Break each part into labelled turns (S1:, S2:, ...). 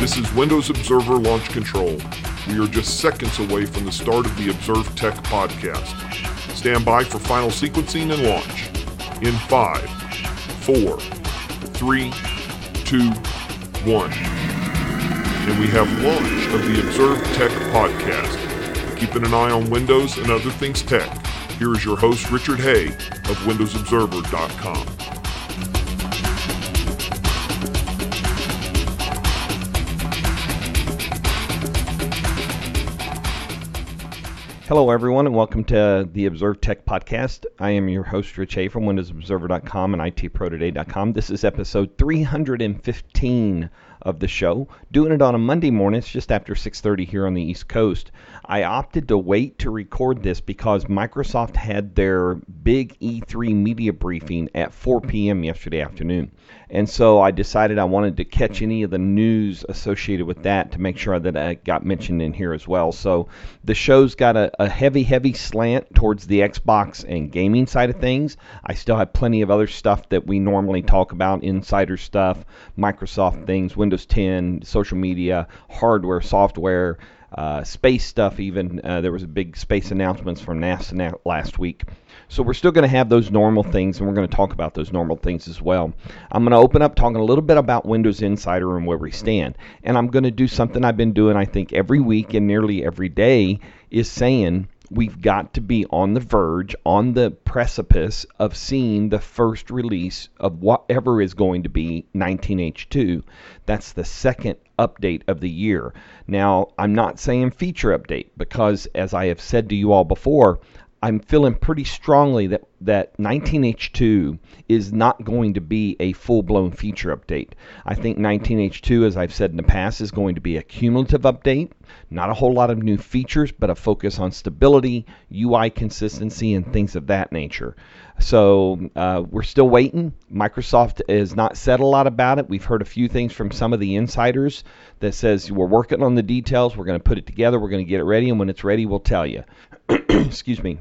S1: This is Windows Observer Launch Control. We are just seconds away from the start of the Observed Tech podcast. Stand by for final sequencing and launch. In five, four, three, two, one. And we have launch of the Observed Tech podcast. Keeping an eye on Windows and other things tech. Here is your host, Richard Hay of WindowsObserver.com.
S2: Hello, everyone, and welcome to the Observed Tech Podcast. I am your host, Rich Hay. from WindowsObserver.com and ITProToday.com. This is episode 315 of the show. Doing it on a Monday morning. It's just after 6:30 here on the East Coast. I opted to wait to record this because Microsoft had their big E3 media briefing at 4 p.m. yesterday afternoon. And so I decided I wanted to catch any of the news associated with that to make sure that I got mentioned in here as well. So the show's got a, a heavy, heavy slant towards the Xbox and gaming side of things. I still have plenty of other stuff that we normally talk about insider stuff, Microsoft things, Windows 10, social media, hardware, software. Uh, space stuff, even uh, there was a big space announcements from NASA last week. So we're still going to have those normal things, and we're going to talk about those normal things as well. I'm going to open up talking a little bit about Windows Insider and where we stand, and I'm going to do something I've been doing, I think, every week and nearly every day is saying we've got to be on the verge, on the precipice of seeing the first release of whatever is going to be 19H2. That's the second update of the year. Now, I'm not saying feature update because, as I have said to you all before, I'm feeling pretty strongly that, that 19H2 is not going to be a full blown feature update. I think 19H2, as I've said in the past, is going to be a cumulative update. Not a whole lot of new features, but a focus on stability, UI consistency, and things of that nature. So uh, we're still waiting. Microsoft has not said a lot about it. We've heard a few things from some of the insiders that says we're working on the details. We're going to put it together. We're going to get it ready, and when it's ready, we'll tell you. Excuse me.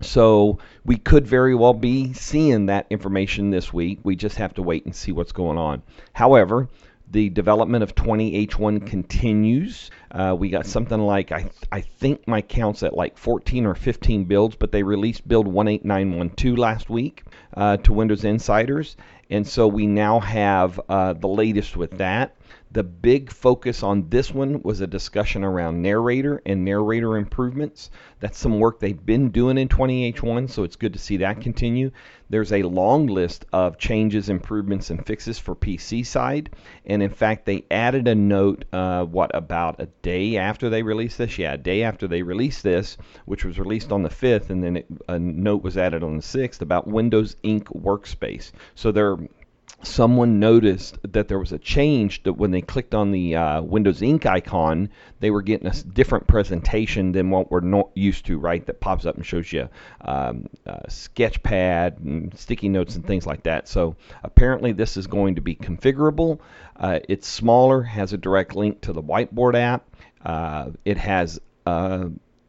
S2: So we could very well be seeing that information this week. We just have to wait and see what's going on. However, the development of 20H1 continues. Uh, we got something like, I, I think my count's at like 14 or 15 builds, but they released build 18912 last week uh, to Windows Insiders. And so we now have uh, the latest with that. The big focus on this one was a discussion around narrator and narrator improvements. That's some work they've been doing in 20H1, so it's good to see that continue. There's a long list of changes, improvements, and fixes for PC side, and in fact, they added a note. Uh, what about a day after they released this? Yeah, a day after they released this, which was released on the 5th, and then it, a note was added on the 6th about Windows Ink Workspace. So they're someone noticed that there was a change that when they clicked on the uh, Windows Ink icon, they were getting a different presentation than what we're not used to, right? That pops up and shows you um, uh, Sketchpad and sticky notes and things like that. So apparently, this is going to be configurable. Uh, it's smaller, has a direct link to the Whiteboard app. Uh, it has uh,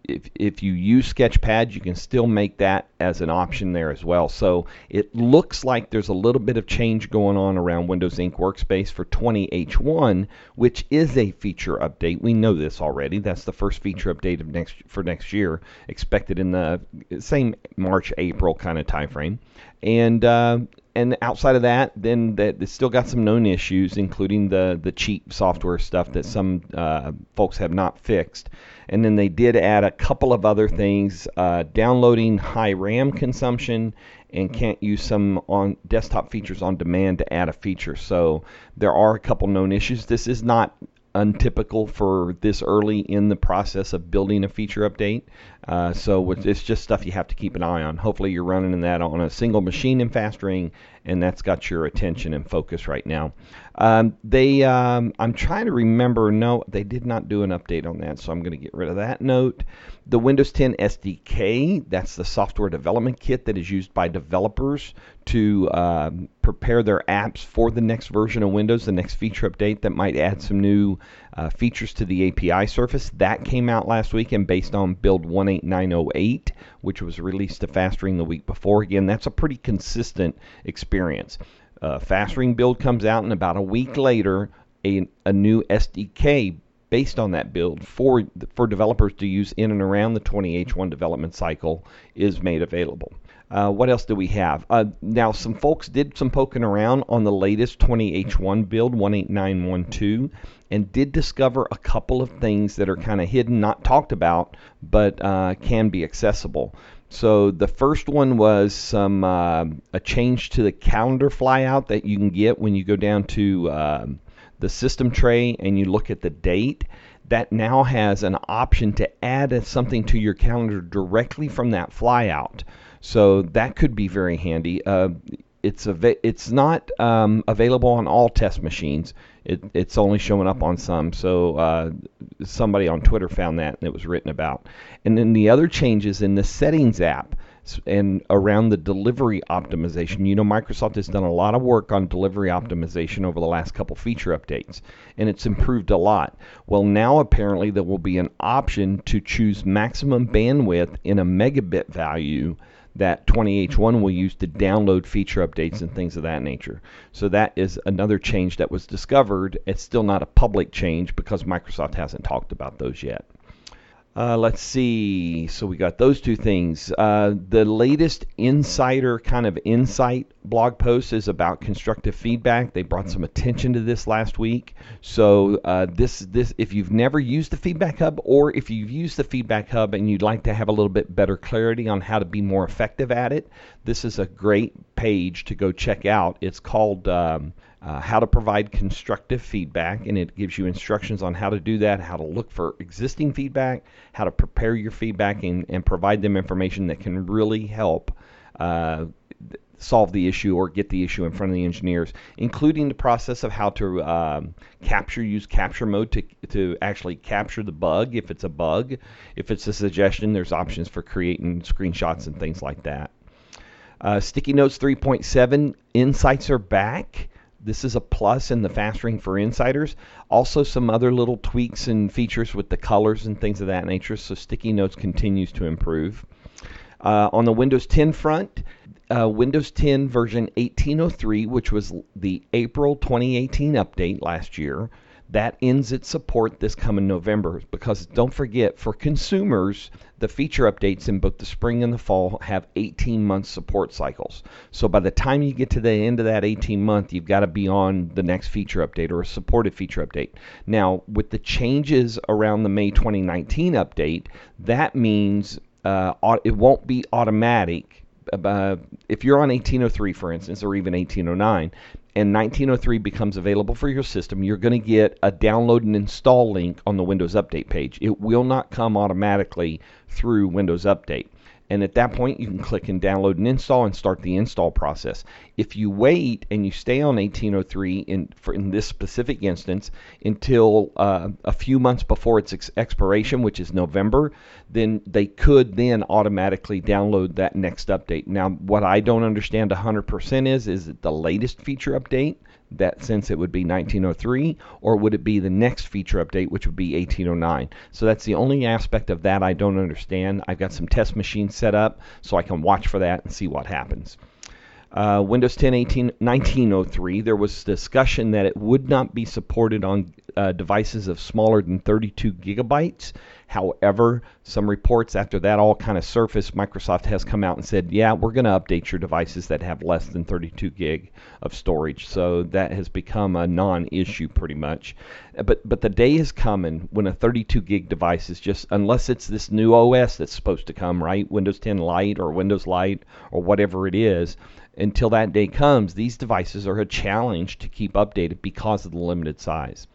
S2: if, if you use Sketchpad, you can still make that as an option there as well. So it looks like there's a little bit of change going on around Windows Ink Workspace for 20H1, which is a feature update. We know this already. That's the first feature update of next for next year, expected in the same March April kind of timeframe. And uh, and outside of that, then that it's still got some known issues, including the the cheat software stuff that some uh, folks have not fixed. And then they did add a couple of other things, uh, downloading high RAM consumption, and can't use some on desktop features on demand to add a feature. So there are a couple known issues. This is not untypical for this early in the process of building a feature update. Uh, so it's just stuff you have to keep an eye on. Hopefully, you're running that on a single machine in FastRing, and that's got your attention and focus right now. Um, they, um, I'm trying to remember. No, they did not do an update on that, so I'm going to get rid of that note. The Windows 10 SDK, that's the software development kit that is used by developers to um, prepare their apps for the next version of Windows, the next feature update that might add some new uh, features to the API surface. That came out last week and based on build 18908, which was released to FastRing the week before. Again, that's a pretty consistent experience. Uh, FastRing build comes out, and about a week later, a, a new SDK based on that build for for developers to use in and around the 20H1 development cycle is made available. Uh, what else do we have? Uh, now, some folks did some poking around on the latest 20H1 build, 18912, and did discover a couple of things that are kind of hidden, not talked about, but uh, can be accessible. So the first one was some uh, a change to the calendar flyout that you can get when you go down to um, the system tray and you look at the date. That now has an option to add something to your calendar directly from that flyout. So that could be very handy. Uh, it's a it's not um, available on all test machines. It, it's only showing up on some. So uh, somebody on Twitter found that and it was written about. And then the other changes in the settings app and around the delivery optimization. You know, Microsoft has done a lot of work on delivery optimization over the last couple feature updates, and it's improved a lot. Well, now apparently there will be an option to choose maximum bandwidth in a megabit value that 20H1 will use to download feature updates and things of that nature. So that is another change that was discovered. It's still not a public change because Microsoft hasn't talked about those yet. Uh, let's see. So we got those two things. Uh, the latest insider kind of insight blog post is about constructive feedback. They brought some attention to this last week. So uh, this this if you've never used the Feedback Hub or if you've used the Feedback Hub and you'd like to have a little bit better clarity on how to be more effective at it, this is a great page to go check out. It's called. Um, uh, how to provide constructive feedback, and it gives you instructions on how to do that, how to look for existing feedback, how to prepare your feedback, and, and provide them information that can really help uh, solve the issue or get the issue in front of the engineers, including the process of how to um, capture, use capture mode to, to actually capture the bug if it's a bug. If it's a suggestion, there's options for creating screenshots and things like that. Uh, Sticky Notes 3.7 Insights are back. This is a plus in the fast ring for insiders. Also, some other little tweaks and features with the colors and things of that nature. So, Sticky Notes continues to improve. Uh, on the Windows 10 front, uh, Windows 10 version 1803, which was the April 2018 update last year, that ends its support this coming November. Because don't forget, for consumers, the feature updates in both the spring and the fall have 18 month support cycles. So by the time you get to the end of that 18 month, you've got to be on the next feature update or a supported feature update. Now, with the changes around the May 2019 update, that means uh, it won't be automatic. Uh, if you're on 1803, for instance, or even 1809, and 1903 becomes available for your system, you're going to get a download and install link on the Windows Update page. It will not come automatically through Windows Update. And at that point, you can click and download and install and start the install process. If you wait and you stay on 1803 in, for, in this specific instance until uh, a few months before its ex- expiration, which is November, then they could then automatically download that next update. Now, what I don't understand 100% is, is it the latest feature update? That since it would be 1903, or would it be the next feature update, which would be 1809? So that's the only aspect of that I don't understand. I've got some test machines set up so I can watch for that and see what happens. Uh, Windows 10 18, 1903, there was discussion that it would not be supported on uh, devices of smaller than 32 gigabytes. However, some reports after that all kind of surfaced, Microsoft has come out and said, yeah, we're going to update your devices that have less than 32 gig of storage. So that has become a non-issue pretty much. But but the day is coming when a 32 gig device is just unless it's this new OS that's supposed to come, right? Windows 10 Lite or Windows Lite or whatever it is. Until that day comes, these devices are a challenge to keep updated because of the limited size.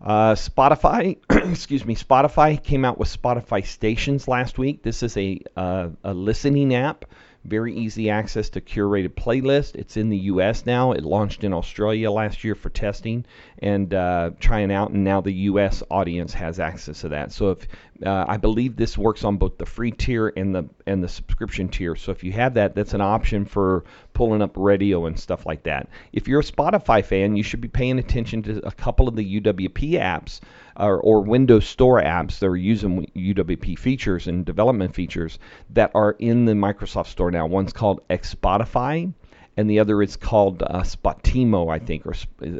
S2: Uh, Spotify, excuse me, Spotify came out with Spotify Stations last week. This is a uh, a listening app very easy access to curated playlist. It's in the U.S. now. It launched in Australia last year for testing and uh, trying out, and now the U.S. audience has access to that. So if uh, I believe this works on both the free tier and the and the subscription tier. So if you have that, that's an option for pulling up radio and stuff like that. If you're a Spotify fan, you should be paying attention to a couple of the UWP apps or, or Windows Store apps that are using UWP features and development features that are in the Microsoft Store now. One's called Xpotify and the other is called uh, Spotimo, I think, or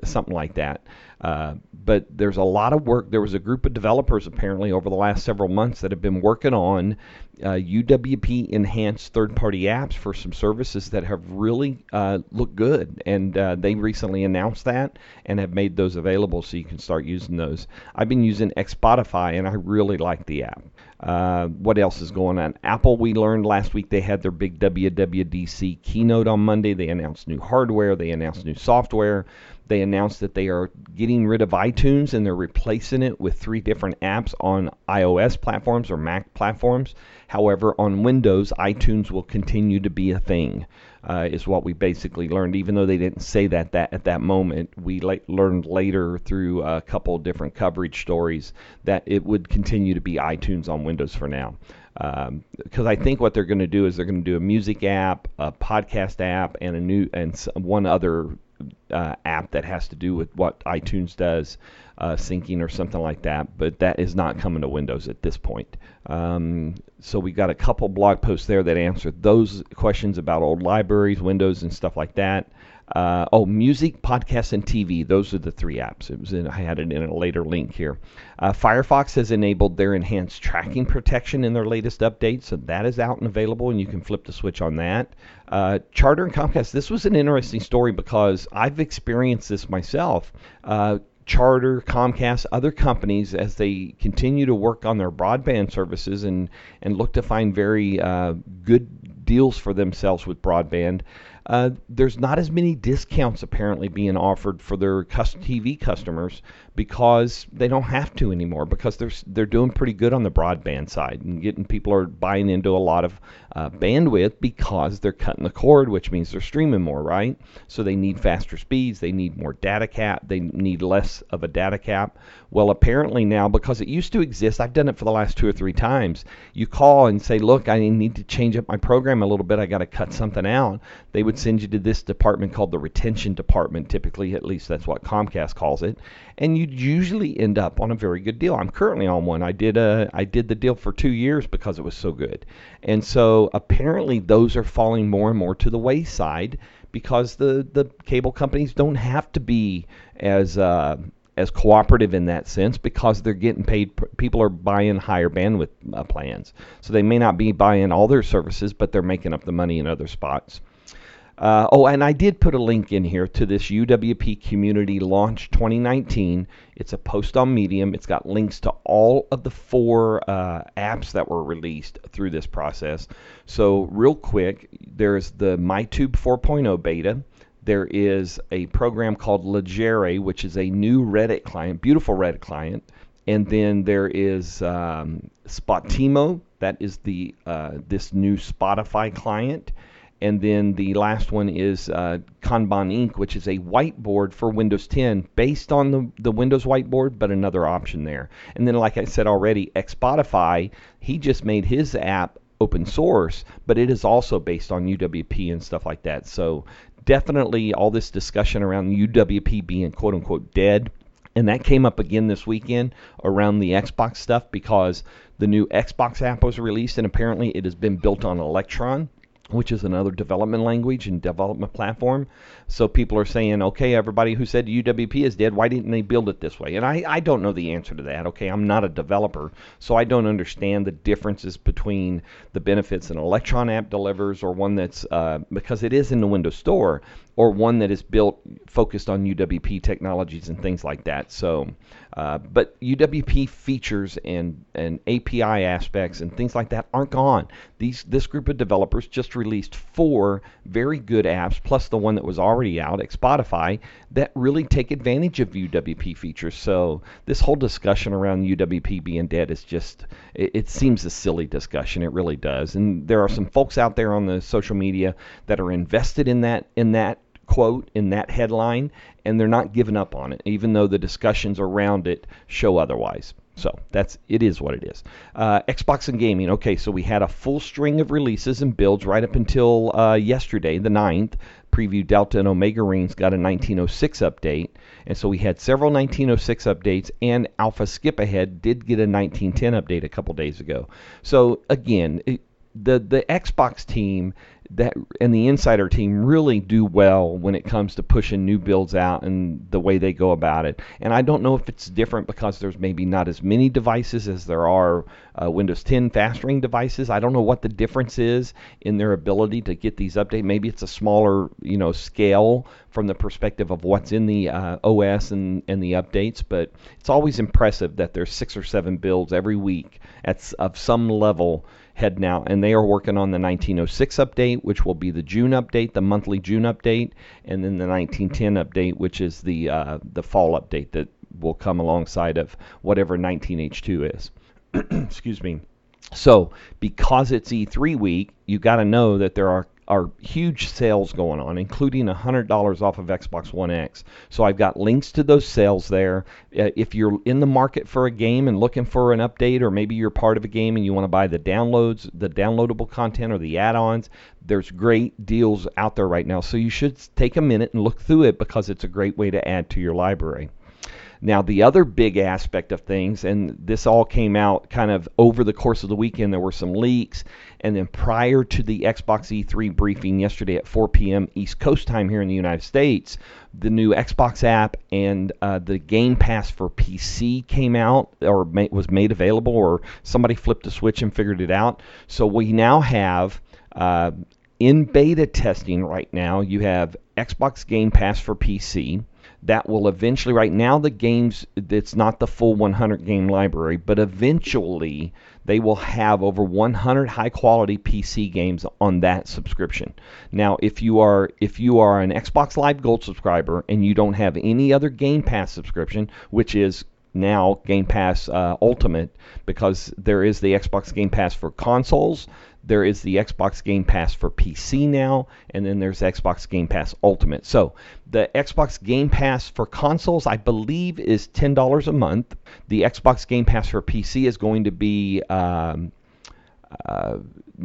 S2: something like that. Uh, but there's a lot of work. There was a group of developers apparently over the last several months that have been working on uh, UWP enhanced third party apps for some services that have really uh, looked good. And uh, they recently announced that and have made those available so you can start using those. I've been using Xpotify and I really like the app. Uh, what else is going on? Apple, we learned last week they had their big WWDC keynote on Monday. They announced new hardware, they announced new software. They announced that they are getting rid of iTunes and they're replacing it with three different apps on iOS platforms or Mac platforms. However, on Windows, iTunes will continue to be a thing, uh, is what we basically learned. Even though they didn't say that, that at that moment, we la- learned later through a couple different coverage stories that it would continue to be iTunes on Windows for now because um, I think what they're going to do is they're going to do a music app, a podcast app, and a new and one other uh, app that has to do with what iTunes does, uh, syncing or something like that. But that is not coming to Windows at this point. Um, so we've got a couple blog posts there that answer those questions about old libraries, Windows, and stuff like that. Uh, oh, music, podcasts, and TV. Those are the three apps. It was in, I had it in a later link here. Uh, Firefox has enabled their enhanced tracking protection in their latest update, so that is out and available, and you can flip the switch on that. Uh, Charter and Comcast. This was an interesting story because I've experienced this myself. Uh, Charter, Comcast, other companies, as they continue to work on their broadband services and, and look to find very uh, good deals for themselves with broadband, uh, there's not as many discounts apparently being offered for their TV customers because they don't have to anymore because they're they're doing pretty good on the broadband side and getting people are buying into a lot of uh, bandwidth because they're cutting the cord, which means they're streaming more, right? So they need faster speeds, they need more data cap, they need less of a data cap. Well, apparently now because it used to exist, I've done it for the last two or three times. You call and say, "Look, I need to change up my program a little bit. I got to cut something out." They would send you to this department called the retention department. Typically, at least that's what Comcast calls it, and you'd usually end up on a very good deal. I'm currently on one. I did a I did the deal for two years because it was so good, and so apparently those are falling more and more to the wayside because the the cable companies don't have to be as uh, as cooperative in that sense because they're getting paid. People are buying higher bandwidth uh, plans, so they may not be buying all their services, but they're making up the money in other spots. Uh, oh, and I did put a link in here to this UWP Community Launch 2019. It's a post on Medium. It's got links to all of the four uh, apps that were released through this process. So, real quick, there's the MyTube 4.0 beta. There is a program called Legere, which is a new Reddit client, beautiful Reddit client. And then there is um, Spotimo, that is the uh, this new Spotify client. And then the last one is uh, Kanban Ink, which is a whiteboard for Windows 10 based on the, the Windows whiteboard, but another option there. And then, like I said already, Xpotify, he just made his app open source, but it is also based on UWP and stuff like that. So definitely all this discussion around UWP being quote unquote dead. And that came up again this weekend around the Xbox stuff because the new Xbox app was released and apparently it has been built on Electron which is another development language and development platform. So people are saying, okay, everybody who said UWP is dead, why didn't they build it this way? And I, I don't know the answer to that. Okay, I'm not a developer, so I don't understand the differences between the benefits an Electron app delivers or one that's, uh, because it is in the Windows Store, or one that is built focused on UWP technologies and things like that. So, uh, but UWP features and, and API aspects and things like that aren't gone. These this group of developers just released four very good apps, plus the one that was already out, Spotify, that really take advantage of UWP features. So this whole discussion around UWP being dead is just it, it seems a silly discussion. It really does. And there are some folks out there on the social media that are invested in that in that quote in that headline, and they're not giving up on it, even though the discussions around it show otherwise. So that's it is what it is. Uh, Xbox and gaming. Okay, so we had a full string of releases and builds right up until uh, yesterday, the 9th. Preview Delta and Omega Rings got a 1906 update, and so we had several 1906 updates. And Alpha Skip Ahead did get a 1910 update a couple days ago. So again, it, the the Xbox team that and the insider team really do well when it comes to pushing new builds out and the way they go about it. And I don't know if it's different because there's maybe not as many devices as there are uh, Windows 10 fast ring devices. I don't know what the difference is in their ability to get these updates. Maybe it's a smaller, you know, scale from the perspective of what's in the uh, OS and, and the updates, but it's always impressive that there's six or seven builds every week at of some level head now, and they are working on the 1906 update, which will be the June update, the monthly June update, and then the 1910 update, which is the uh, the fall update that will come alongside of whatever 19H2 is. Excuse me. So, because it's E3 week, you've got to know that there are are huge sales going on, including $100 off of Xbox One X. So I've got links to those sales there. Uh, if you're in the market for a game and looking for an update, or maybe you're part of a game and you want to buy the downloads, the downloadable content, or the add ons, there's great deals out there right now. So you should take a minute and look through it because it's a great way to add to your library. Now, the other big aspect of things, and this all came out kind of over the course of the weekend, there were some leaks. And then prior to the Xbox E3 briefing yesterday at 4 p.m. East Coast time here in the United States, the new Xbox app and uh, the Game Pass for PC came out or was made available, or somebody flipped a switch and figured it out. So we now have. Uh, in beta testing right now, you have Xbox Game Pass for PC that will eventually right now the games it's not the full 100 game library but eventually they will have over 100 high quality PC games on that subscription. Now, if you are if you are an Xbox Live Gold subscriber and you don't have any other Game Pass subscription, which is now Game Pass uh, Ultimate because there is the Xbox Game Pass for consoles, there is the Xbox Game Pass for PC now, and then there's Xbox Game Pass Ultimate. So the Xbox Game Pass for consoles, I believe, is ten dollars a month. The Xbox Game Pass for PC is going to be um, uh,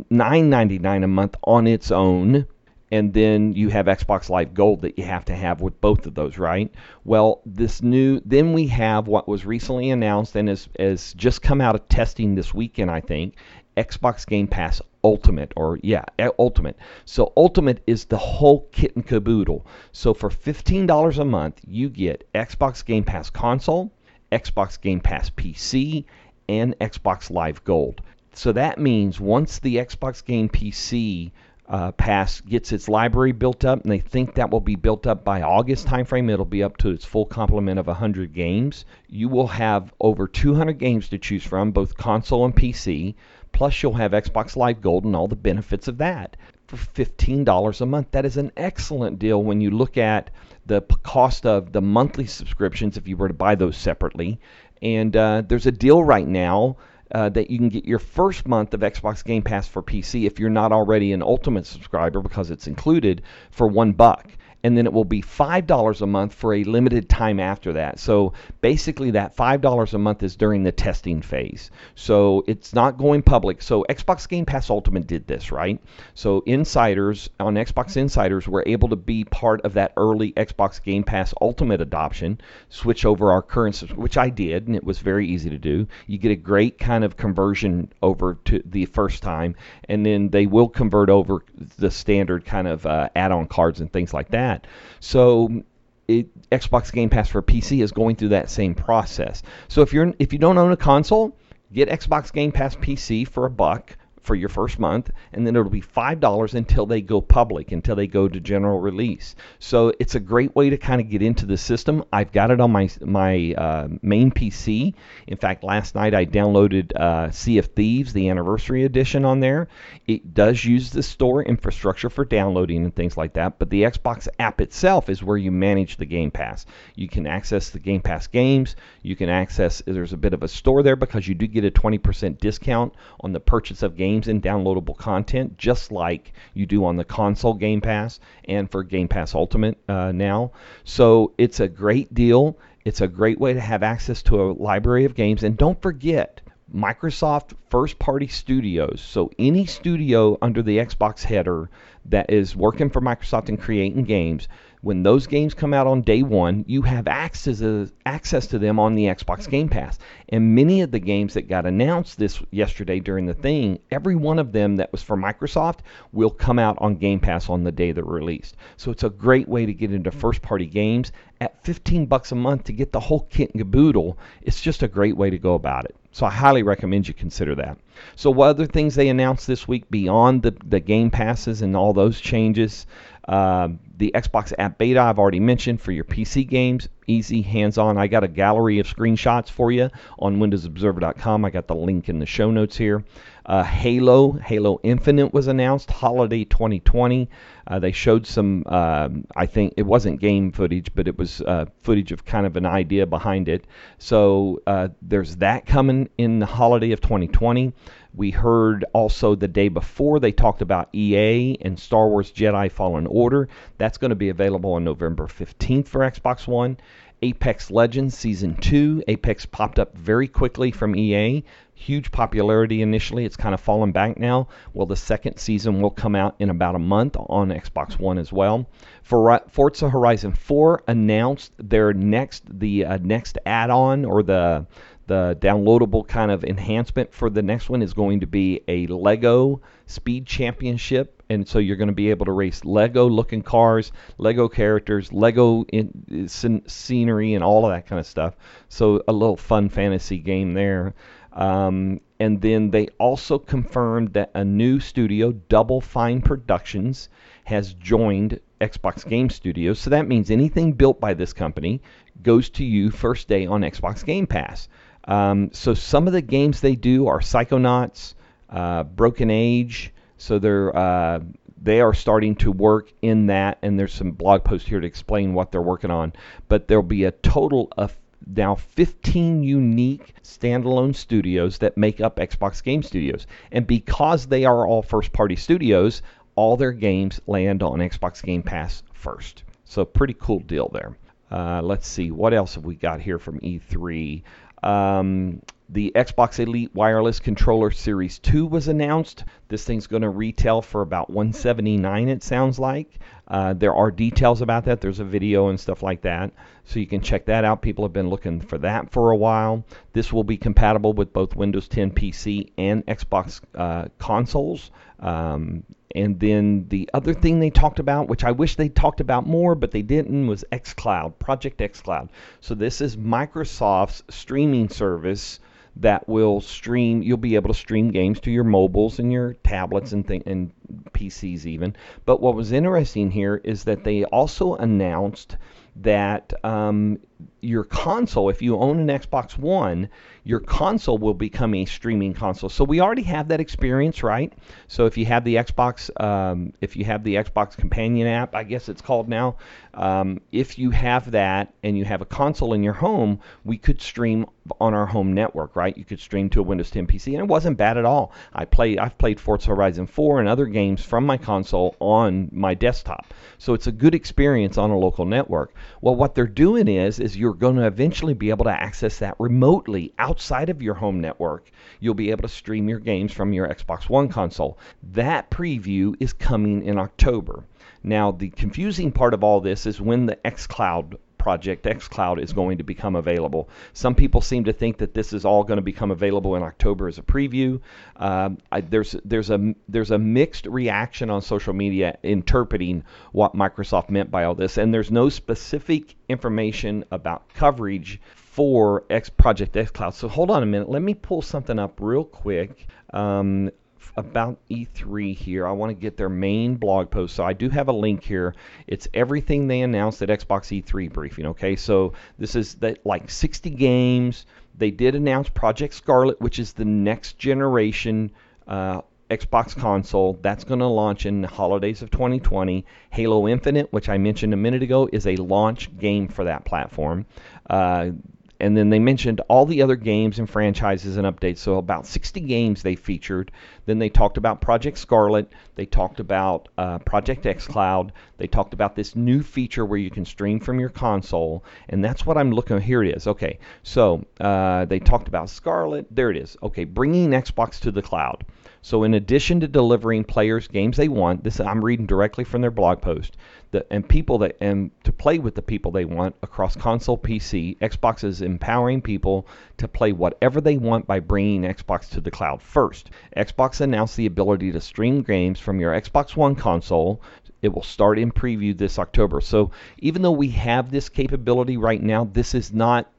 S2: nine ninety nine a month on its own and then you have Xbox Live Gold that you have to have with both of those, right? Well, this new then we have what was recently announced and has, has just come out of testing this weekend, I think, Xbox Game Pass Ultimate or yeah, Ultimate. So Ultimate is the whole kit and caboodle. So for $15 a month, you get Xbox Game Pass console, Xbox Game Pass PC, and Xbox Live Gold. So that means once the Xbox Game PC uh, Pass gets its library built up, and they think that will be built up by August timeframe. It'll be up to its full complement of 100 games. You will have over 200 games to choose from, both console and PC. Plus, you'll have Xbox Live Gold and all the benefits of that for $15 a month. That is an excellent deal when you look at the cost of the monthly subscriptions if you were to buy those separately. And uh, there's a deal right now uh, that you can get your first month of Xbox Game Pass for PC if you're not already an Ultimate subscriber because it's included for one buck and then it will be $5 a month for a limited time after that. So basically, that $5 a month is during the testing phase. So it's not going public. So Xbox Game Pass Ultimate did this, right? So insiders on Xbox Insiders were able to be part of that early Xbox Game Pass Ultimate adoption, switch over our current, which I did, and it was very easy to do. You get a great kind of conversion over to the first time, and then they will convert over the standard kind of uh, add on cards and things like that that. So mm, it, Xbox Game Pass for PC is going through that same process. So if you're if you don't own a console, get Xbox Game Pass PC for a buck for your first month, and then it'll be $5 until they go public, until they go to general release. So it's a great way to kind of get into the system. I've got it on my my uh, main PC. In fact, last night I downloaded uh, Sea of Thieves, the anniversary edition, on there. It does use the store infrastructure for downloading and things like that, but the Xbox app itself is where you manage the Game Pass. You can access the Game Pass games. You can access, there's a bit of a store there because you do get a 20% discount on the purchase of games games and downloadable content, just like you do on the console Game Pass and for Game Pass Ultimate uh, now. So it's a great deal. It's a great way to have access to a library of games. And don't forget, Microsoft first party studios. So any studio under the Xbox header that is working for Microsoft and creating games, when those games come out on day one, you have access uh, access to them on the Xbox Game Pass. And many of the games that got announced this yesterday during the thing, every one of them that was for Microsoft will come out on Game Pass on the day they're released. So it's a great way to get into mm-hmm. first party games at 15 bucks a month to get the whole kit and caboodle. It's just a great way to go about it. So I highly recommend you consider that. So what other things they announced this week beyond the, the game passes and all those changes? Uh, the Xbox App Beta I've already mentioned for your PC games, easy, hands-on. I got a gallery of screenshots for you on WindowsObserver.com. I got the link in the show notes here. Uh, Halo, Halo Infinite was announced, holiday 2020. Uh, they showed some, uh, I think it wasn't game footage, but it was uh, footage of kind of an idea behind it. So uh, there's that coming in the holiday of 2020. We heard also the day before they talked about EA and Star Wars Jedi Fallen Order. That's going to be available on November 15th for Xbox One. Apex Legends Season 2. Apex popped up very quickly from EA. Huge popularity initially. It's kind of fallen back now. Well, the second season will come out in about a month on Xbox One as well. For Forza Horizon 4 announced their next the uh, next add-on or the the downloadable kind of enhancement for the next one is going to be a Lego Speed Championship. And so you're going to be able to race Lego looking cars, Lego characters, Lego in, scenery, and all of that kind of stuff. So a little fun fantasy game there. Um, and then they also confirmed that a new studio, Double Fine Productions, has joined Xbox Game Studios. So that means anything built by this company goes to you first day on Xbox Game Pass. Um, so some of the games they do are Psychonauts, uh, Broken Age. So they're uh, they are starting to work in that, and there's some blog posts here to explain what they're working on. But there'll be a total of now 15 unique standalone studios that make up Xbox Game Studios. And because they are all first party studios, all their games land on Xbox Game Pass first. So, pretty cool deal there. Uh, let's see, what else have we got here from E3? Um, the Xbox Elite Wireless Controller Series 2 was announced. This thing's going to retail for about 179 it sounds like. Uh, there are details about that. There's a video and stuff like that. So you can check that out. People have been looking for that for a while. This will be compatible with both Windows 10 PC and Xbox uh, consoles. Um, and then the other thing they talked about, which I wish they talked about more, but they didn't, was xCloud, Project xCloud. So this is Microsoft's streaming service that will stream. You'll be able to stream games to your mobiles and your tablets and th- and PCs even. But what was interesting here is that they also announced that um, your console, if you own an Xbox One, your console will become a streaming console. So we already have that experience, right? So if you have the Xbox, um, if you have the Xbox Companion app, I guess it's called now. Um, if you have that and you have a console in your home, we could stream on our home network, right? You could stream to a Windows 10 PC, and it wasn't bad at all. I played, I've played Forza Horizon 4 and other games from my console on my desktop, so it's a good experience on a local network. Well, what they're doing is, is you're going to eventually be able to access that remotely outside of your home network. You'll be able to stream your games from your Xbox One console. That preview is coming in October. Now, the confusing part of all this is when the xCloud project xCloud is going to become available. Some people seem to think that this is all going to become available in October as a preview. Um, I, there's there's a there's a mixed reaction on social media interpreting what Microsoft meant by all this, and there's no specific information about coverage for X Project xCloud. So hold on a minute. Let me pull something up real quick. Um, about E3 here. I want to get their main blog post. So I do have a link here. It's everything they announced at Xbox E3 briefing. Okay, so this is that like 60 games. They did announce Project Scarlett, which is the next generation uh, Xbox console. That's going to launch in the holidays of 2020. Halo Infinite, which I mentioned a minute ago, is a launch game for that platform. Uh, and then they mentioned all the other games and franchises and updates. So about 60 games they featured. Then they talked about Project Scarlett. They talked about uh, Project Cloud. They talked about this new feature where you can stream from your console, and that's what I'm looking. Here it is. Okay, so uh, they talked about Scarlett. There it is. Okay, bringing Xbox to the cloud. So in addition to delivering players games they want, this I'm reading directly from their blog post, the, and people that and to play with the people they want across console, PC, Xbox is empowering people to play whatever they want by bringing Xbox to the cloud first. Xbox announced the ability to stream games from your Xbox One console it will start in preview this October. So even though we have this capability right now, this is not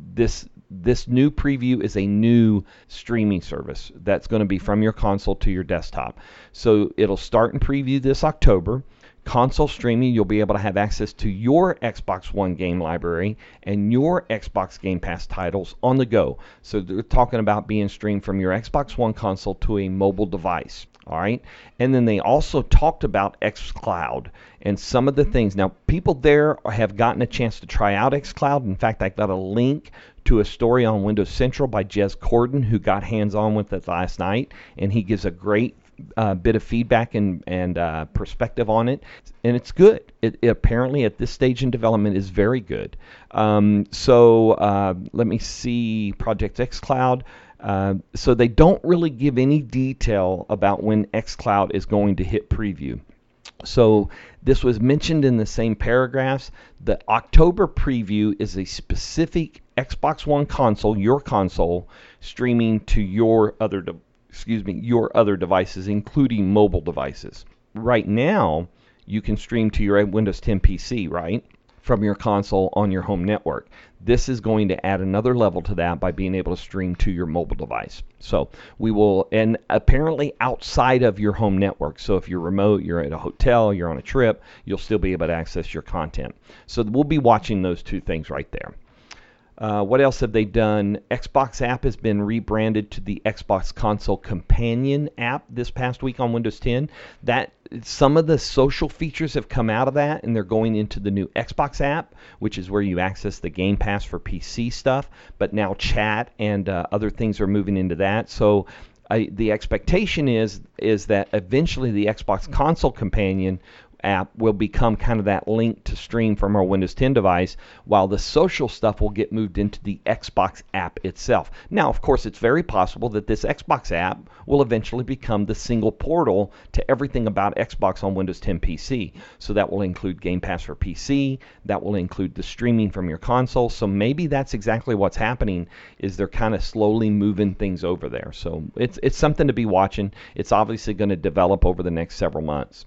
S2: this this new preview is a new streaming service that's going to be from your console to your desktop. So it'll start in preview this October. Console streaming, you'll be able to have access to your Xbox One game library and your Xbox Game Pass titles on the go. So they're talking about being streamed from your Xbox One console to a mobile device. All right. And then they also talked about xCloud and some of the mm-hmm. things. Now, people there have gotten a chance to try out xCloud. In fact, I got a link to a story on Windows Central by Jez Corden, who got hands on with it last night. And he gives a great uh, bit of feedback and, and uh, perspective on it, and it's good. It, it, apparently at this stage in development is very good. Um, so uh, let me see Project xCloud. Uh, so they don't really give any detail about when xCloud is going to hit preview. So this was mentioned in the same paragraphs. The October preview is a specific Xbox One console, your console, streaming to your other, de- excuse me, your other devices, including mobile devices. Right now, you can stream to your Windows 10 PC, right? from your console on your home network. This is going to add another level to that by being able to stream to your mobile device. So we will, and apparently outside of your home network. So if you're remote, you're at a hotel, you're on a trip, you'll still be able to access your content. So we'll be watching those two things right there. Uh, what else have they done? Xbox app has been rebranded to the Xbox Console Companion app this past week on Windows 10. That some of the social features have come out of that, and they're going into the new Xbox app, which is where you access the Game Pass for PC stuff. But now chat and uh, other things are moving into that. So I, the expectation is is that eventually the Xbox Console Companion app will become kind of that link to stream from our Windows 10 device, while the social stuff will get moved into the Xbox app itself. Now, of course, it's very possible that this Xbox app will eventually become the single portal to everything about Xbox on Windows 10 PC. So that will include Game Pass for PC, that will include the streaming from your console. So maybe that's exactly what's happening is they're kind of slowly moving things over there. So it's it's something to be watching. It's obviously going to develop over the next several months.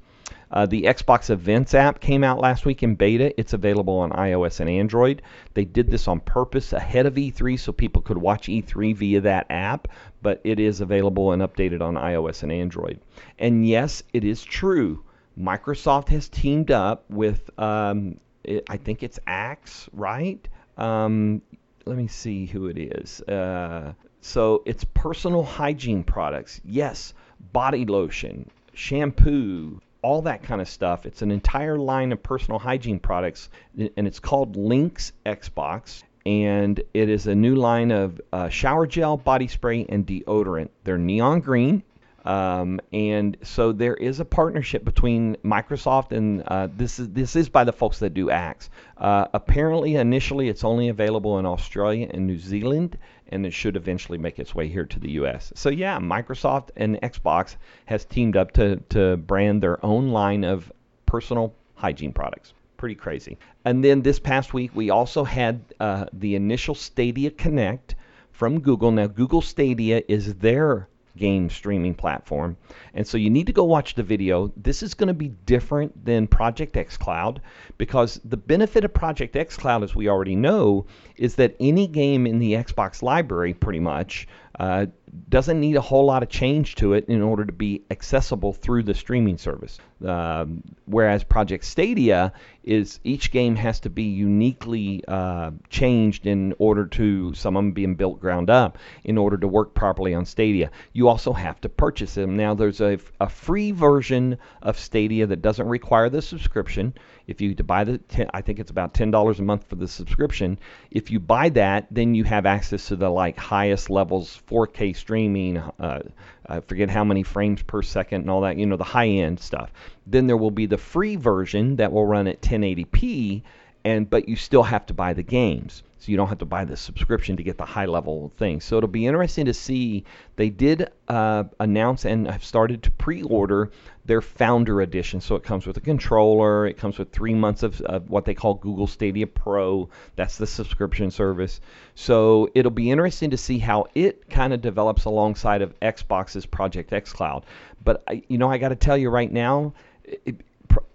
S2: Uh, the Xbox Events app came out last week in beta. It's available on iOS and Android. They did this on purpose ahead of E3 so people could watch E3 via that app, but it is available and updated on iOS and Android. And yes, it is true. Microsoft has teamed up with, um, it, I think it's Axe, right? Um, let me see who it is. Uh, so it's personal hygiene products. Yes, body lotion, shampoo, all that kind of stuff. It's an entire line of personal hygiene products, and it's called Lynx Xbox. And it is a new line of uh, shower gel, body spray, and deodorant. They're neon green. Um, and so there is a partnership between Microsoft and uh, this is this is by the folks that do Axe. Uh, apparently, initially, it's only available in Australia and New Zealand, and it should eventually make its way here to the U.S. So yeah, Microsoft and Xbox has teamed up to to brand their own line of personal hygiene products. Pretty crazy. And then this past week, we also had uh, the initial Stadia Connect from Google. Now, Google Stadia is their game streaming platform. And so you need to go watch the video. This is going to be different than Project xCloud because the benefit of Project xCloud, as we already know, is that any game in the Xbox library pretty much uh, doesn't need a whole lot of change to it in order to be accessible through the streaming service. Um, whereas Project Stadia is each game has to be uniquely uh, changed in order to some of them being built ground up in order to work properly on Stadia. You also have to purchase them. Now there's a, a free version of Stadia that doesn't require the subscription. If you buy the, ten, I think it's about ten dollars a month for the subscription. If you buy that, then you have access to the like highest levels 4K streaming. Uh, I forget how many frames per second and all that. You know the high end stuff. Then there will be the free version that will run at 1080p and but you still have to buy the games. So you don't have to buy the subscription to get the high level thing. So it'll be interesting to see. They did uh, announce and have started to pre-order their Founder Edition. So it comes with a controller. It comes with three months of, of what they call Google Stadia Pro. That's the subscription service. So it'll be interesting to see how it kind of develops alongside of Xbox's Project xCloud. But I, you know, I got to tell you right now. It,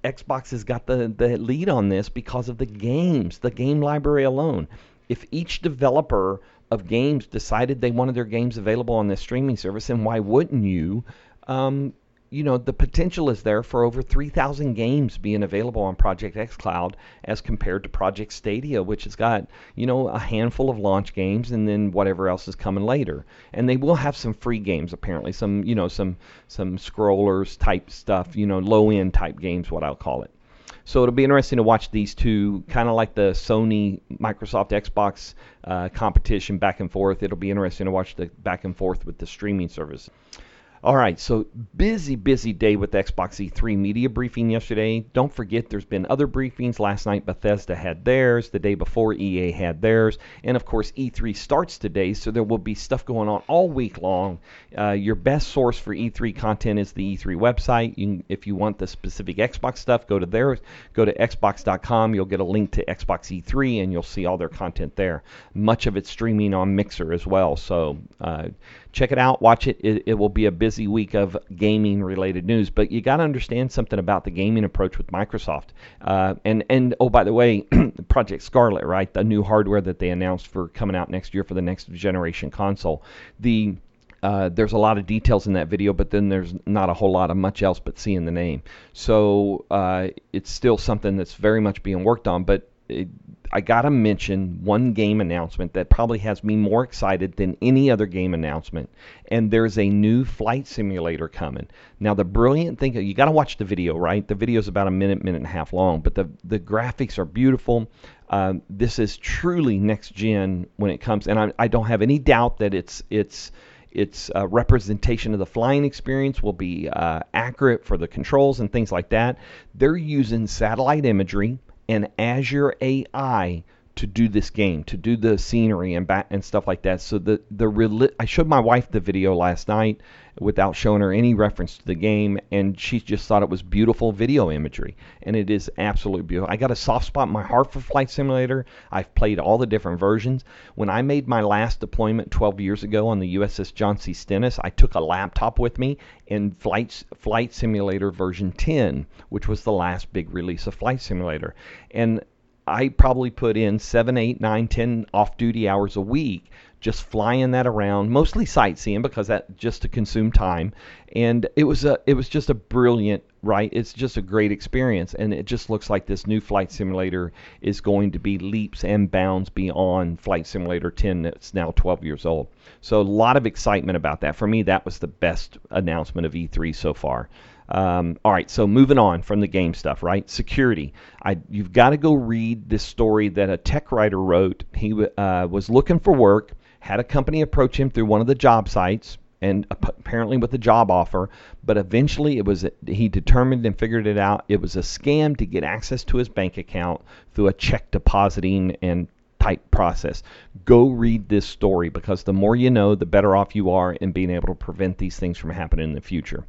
S2: Xbox has got the, the lead on this because of the games, the game library alone if each developer of games decided they wanted their games available on this streaming service, and why wouldn't you? Um, you know, the potential is there for over 3,000 games being available on Project xCloud as compared to Project Stadia, which has got, you know, a handful of launch games and then whatever else is coming later. And they will have some free games apparently, some, you know, some some scrollers type stuff, you know, low end type games, what I'll call it. So it'll be interesting to watch these two, kind of like the Sony Microsoft Xbox uh, competition back and forth. It'll be interesting to watch the back and forth with the streaming service. All right, so busy, busy day with Xbox E3 media briefing yesterday. Don't forget, there's been other briefings. Last night, Bethesda had theirs. The day before, EA had theirs. And of course, E3 starts today, so there will be stuff going on all week long. Uh, your best source for E3 content is the E3 website. You can, if you want the specific Xbox stuff, go to there. Go to Xbox.com. You'll get a link to Xbox E3, and you'll see all their content there. Much of it's streaming on Mixer as well. So uh, check it out, watch it. it. It will be a busy week of gaming related news, but you got to understand something about the gaming approach with Microsoft. Uh, and and oh by the way, Project Scarlett, right, the new hardware that they announced for coming out next year for the next generation console. The uh, there's a lot of details in that video, but then there's not a whole lot of much else but seeing the name. So uh, it's still something that's very much being worked on. But it, I gotta mention one game announcement that probably has me more excited than any other game announcement, and there's a new flight simulator coming. Now the brilliant thing, you gotta watch the video, right? The video is about a minute, minute and a half long, but the the graphics are beautiful. Uh, this is truly next gen when it comes, and I, I don't have any doubt that it's it's its uh, representation of the flying experience will be uh, accurate for the controls and things like that. They're using satellite imagery and Azure AI to do this game, to do the scenery and bat and stuff like that. So the the I showed my wife the video last night without showing her any reference to the game, and she just thought it was beautiful video imagery, and it is absolutely beautiful. I got a soft spot in my heart for Flight Simulator. I've played all the different versions. When I made my last deployment 12 years ago on the USS John C. Stennis, I took a laptop with me in Flight Flight Simulator version 10, which was the last big release of Flight Simulator, and I probably put in seven, eight, nine, ten off-duty hours a week just flying that around, mostly sightseeing because that just to consume time. And it was a it was just a brilliant right. It's just a great experience, and it just looks like this new flight simulator is going to be leaps and bounds beyond Flight Simulator 10 that's now 12 years old. So a lot of excitement about that. For me, that was the best announcement of E3 so far. Um, all right, so moving on from the game stuff, right? Security. I, you've got to go read this story that a tech writer wrote. He uh, was looking for work, had a company approach him through one of the job sites, and apparently with a job offer, but eventually it was he determined and figured it out. It was a scam to get access to his bank account through a check depositing and type process. Go read this story because the more you know, the better off you are in being able to prevent these things from happening in the future.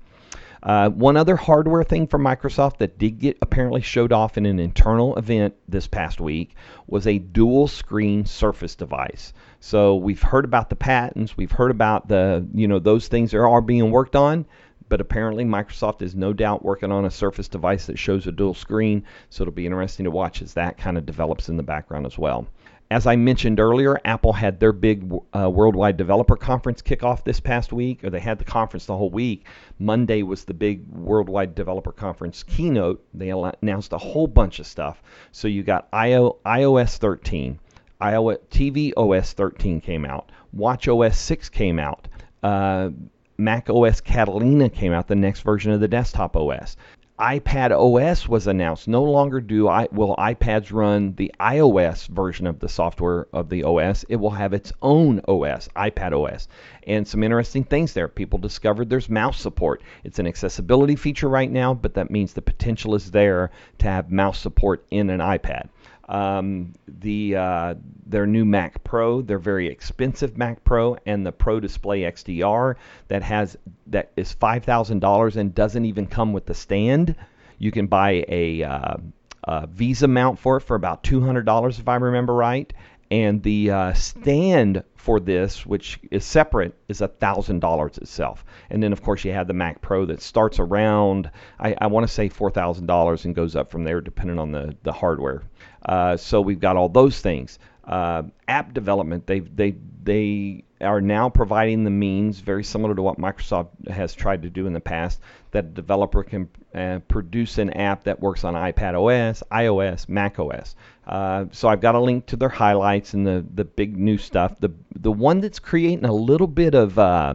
S2: Uh, one other hardware thing from Microsoft that did get apparently showed off in an internal event this past week was a dual screen Surface device. So we've heard about the patents, we've heard about the, you know, those things that are being worked on, but apparently Microsoft is no doubt working on a Surface device that shows a dual screen, so it'll be interesting to watch as that kind of develops in the background as well. As I mentioned earlier, Apple had their big uh, worldwide developer conference kickoff this past week, or they had the conference the whole week. Monday was the big worldwide developer conference keynote. They announced a whole bunch of stuff. So you got IO, iOS 13, iOS, tvOS 13 came out, watchOS 6 came out. Uh, macOS Catalina came out, the next version of the desktop OS iPadOS was announced. No longer do I will iPads run the iOS version of the software of the OS. It will have its own OS, iPadOS. And some interesting things there. People discovered there's mouse support. It's an accessibility feature right now, but that means the potential is there to have mouse support in an iPad. Um, the uh, their new Mac Pro, their very expensive Mac Pro, and the Pro Display XDR that has that is five thousand dollars and doesn't even come with the stand. You can buy a, uh, a VESA mount for it for about two hundred dollars if I remember right, and the uh, stand for this, which is separate, is thousand dollars itself. And then of course you have the Mac Pro that starts around I, I want to say four thousand dollars and goes up from there depending on the the hardware. Uh, so we've got all those things. Uh, app development, they they they are now providing the means, very similar to what Microsoft has tried to do in the past, that a developer can uh, produce an app that works on iPadOS, iOS, macOS. Uh, so I've got a link to their highlights and the, the big new stuff. The the one that's creating a little bit of uh,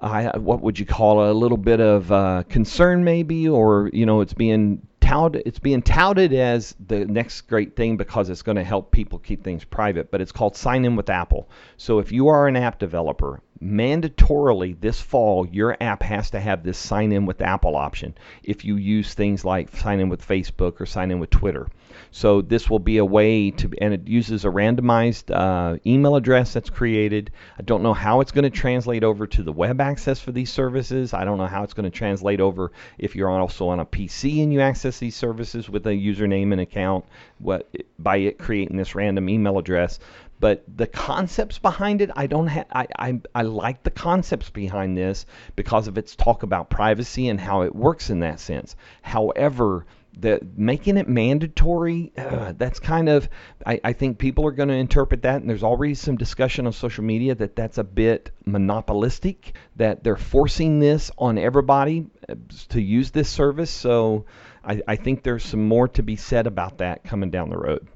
S2: What would you call it? A little bit of uh, concern, maybe, or you know, it's being touted. It's being touted as the next great thing because it's going to help people keep things private. But it's called Sign In with Apple. So if you are an app developer, mandatorily this fall, your app has to have this Sign In with Apple option. If you use things like Sign In with Facebook or Sign In with Twitter. So this will be a way to, and it uses a randomized uh, email address that's created. I don't know how it's going to translate over to the web access for these services. I don't know how it's going to translate over if you're also on a PC and you access these services with a username and account what, by it creating this random email address but the concepts behind it i don't I, I i like the concepts behind this because of its talk about privacy and how it works in that sense however the making it mandatory uh, that's kind of I, I think people are going to interpret that and there's already some discussion on social media that that's a bit monopolistic that they're forcing this on everybody uh, to use this service so I, I think there's some more to be said about that coming down the road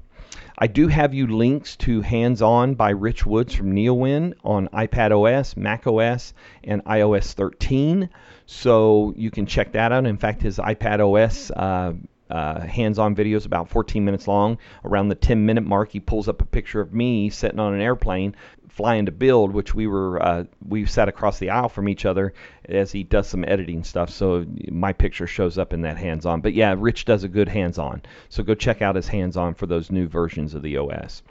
S2: I do have you links to Hands On by Rich Woods from Neowin on iPadOS, Mac OS, and iOS 13. So you can check that out. In fact, his iPadOS uh, uh, hands-on videos about 14 minutes long. Around the 10-minute mark, he pulls up a picture of me sitting on an airplane flying to Build, which we were uh, we sat across the aisle from each other as he does some editing stuff. So my picture shows up in that hands-on. But yeah, Rich does a good hands-on. So go check out his hands-on for those new versions of the OS.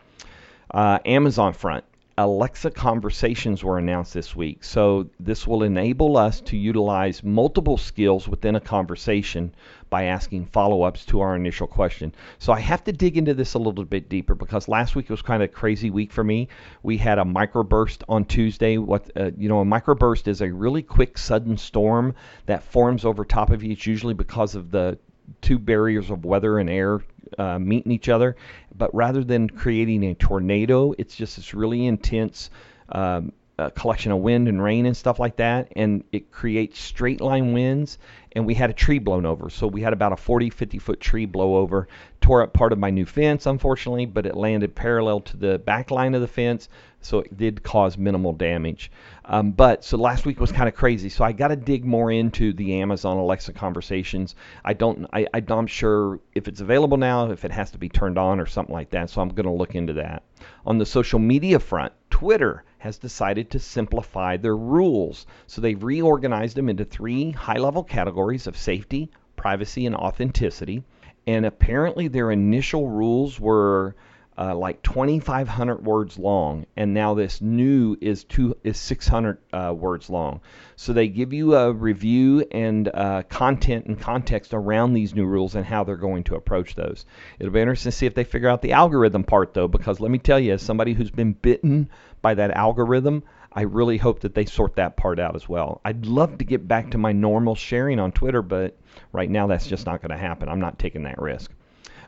S2: Uh, Amazon front. Alexa conversations were announced this week. So this will enable us to utilize multiple skills within a conversation by asking follow-ups to our initial question. So I have to dig into this a little bit deeper because last week was kind of a crazy week for me. We had a microburst on Tuesday. What uh, you know, a microburst is a really quick sudden storm that forms over top of you. It's usually because of the two barriers of weather and air uh, meeting each other. But rather than creating a tornado, it's just this really intense um, uh, collection of wind and rain and stuff like that. And it creates straight line winds. And we had a tree blown over. So we had about a 40, 50 foot tree blow over, tore up part of my new fence, unfortunately, but it landed parallel to the back line of the fence. So it did cause minimal damage. Um, but so last week was kind of crazy. So I got to dig more into the Amazon Alexa conversations. I don't, I, I'm not sure if it's available now, if it has to be turned on or something like that. So I'm going to look into that. On the social media front, Twitter has decided to simplify their rules. So they've reorganized them into three high level categories of safety, privacy, and authenticity. And apparently their initial rules were uh, like 2,500 words long, and now this new is two is 600 uh, words long. So they give you a review and uh, content and context around these new rules and how they're going to approach those. It'll be interesting to see if they figure out the algorithm part though, because let me tell you, as somebody who's been bitten by that algorithm, I really hope that they sort that part out as well. I'd love to get back to my normal sharing on Twitter, but right now that's just not going to happen. I'm not taking that risk.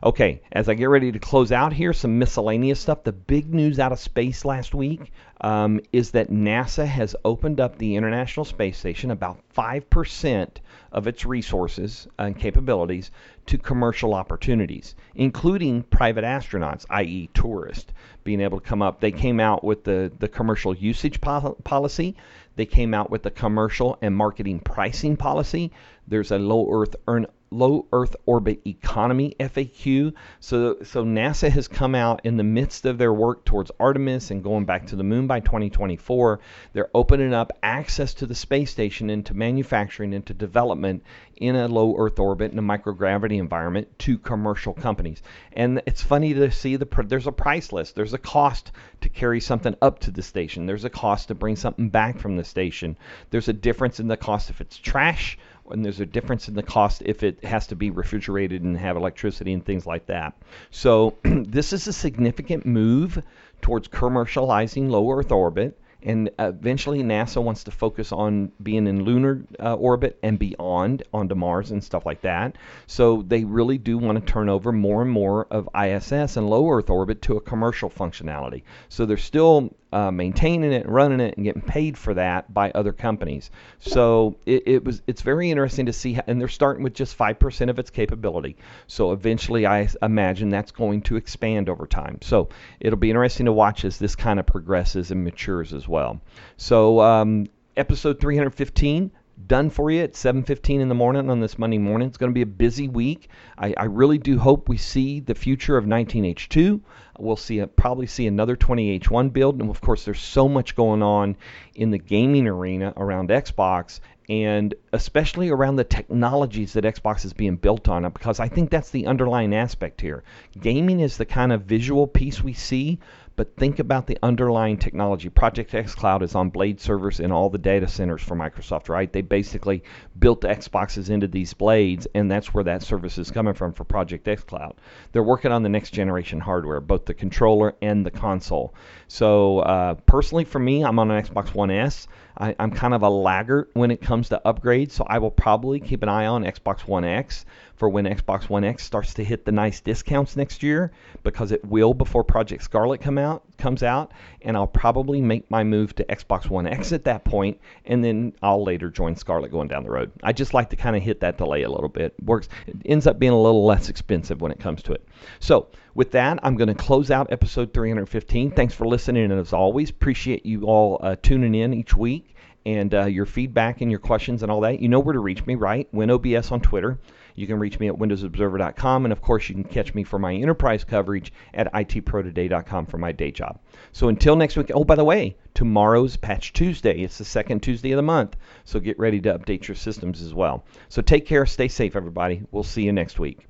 S2: Okay, as I get ready to close out here, some miscellaneous stuff. The big news out of space last week um, is that NASA has opened up the International Space Station about 5% of its resources and capabilities to commercial opportunities, including private astronauts, i.e., tourists, being able to come up. They came out with the, the commercial usage po- policy. They came out with the commercial and marketing pricing policy. There's a low Earth earn, low Earth orbit economy FAQ. So, so NASA has come out in the midst of their work towards Artemis and going back to the moon by 2024. They're opening up access to the space station into manufacturing, into development in a low Earth orbit in a microgravity environment to commercial companies. And it's funny to see the there's a price list. There's a cost to carry something up to the station. There's a cost to bring something back from the station. There's a difference in the cost if it's trash and there's a difference in the cost if it has to be refrigerated and have electricity and things like that. So this is a significant move towards commercializing low Earth orbit and eventually NASA wants to focus on being in lunar uh, orbit and beyond onto Mars and stuff like that. So they really do want to turn over more and more of ISS and low Earth orbit to a commercial functionality. So they're still uh, maintaining it running it and getting paid for that by other companies. So it, it was it's very interesting to see, how, and they're starting with just five percent of its capability. So eventually, I imagine that's going to expand over time. So it'll be interesting to watch as this kind of progresses and matures as well. So um, episode 315 done for you at 7:15 in the morning on this Monday morning. It's going to be a busy week. I, I really do hope we see the future of 19H2. We'll see a, probably see another 20H1 build, and of course, there's so much going on in the gaming arena around Xbox, and especially around the technologies that Xbox is being built on. Because I think that's the underlying aspect here. Gaming is the kind of visual piece we see, but think about the underlying technology. Project xCloud is on Blade servers in all the data centers for Microsoft, right? They basically built Xboxes into these blades, and that's where that service is coming from for Project xCloud. They're working on the next generation hardware, both the controller and the console. So, uh, personally, for me, I'm on an Xbox One S. I, am kind of a laggard when it comes to upgrades, so I will probably keep an eye on Xbox One X for when Xbox One X starts to hit the nice discounts next year because it will before Project Scarlett come out comes out, and I'll probably make my move to Xbox One X at that point, and then I'll later join Scarlett going down the road. I just like to kind of hit that delay a little bit. Works it ends up being a little less expensive when it comes to it. So with that, I'm going to close out episode 315. Thanks for listening, and as always, appreciate you all uh, tuning in each week and uh, your feedback and your questions and all that. You know where to reach me, right? WinOBS on Twitter. You can reach me at windowsobserver.com, and of course, you can catch me for my enterprise coverage at itprotoday.com for my day job. So until next week, oh, by the way, tomorrow's Patch Tuesday. It's the second Tuesday of the month, so get ready to update your systems as well. So take care, stay safe, everybody. We'll see you next week.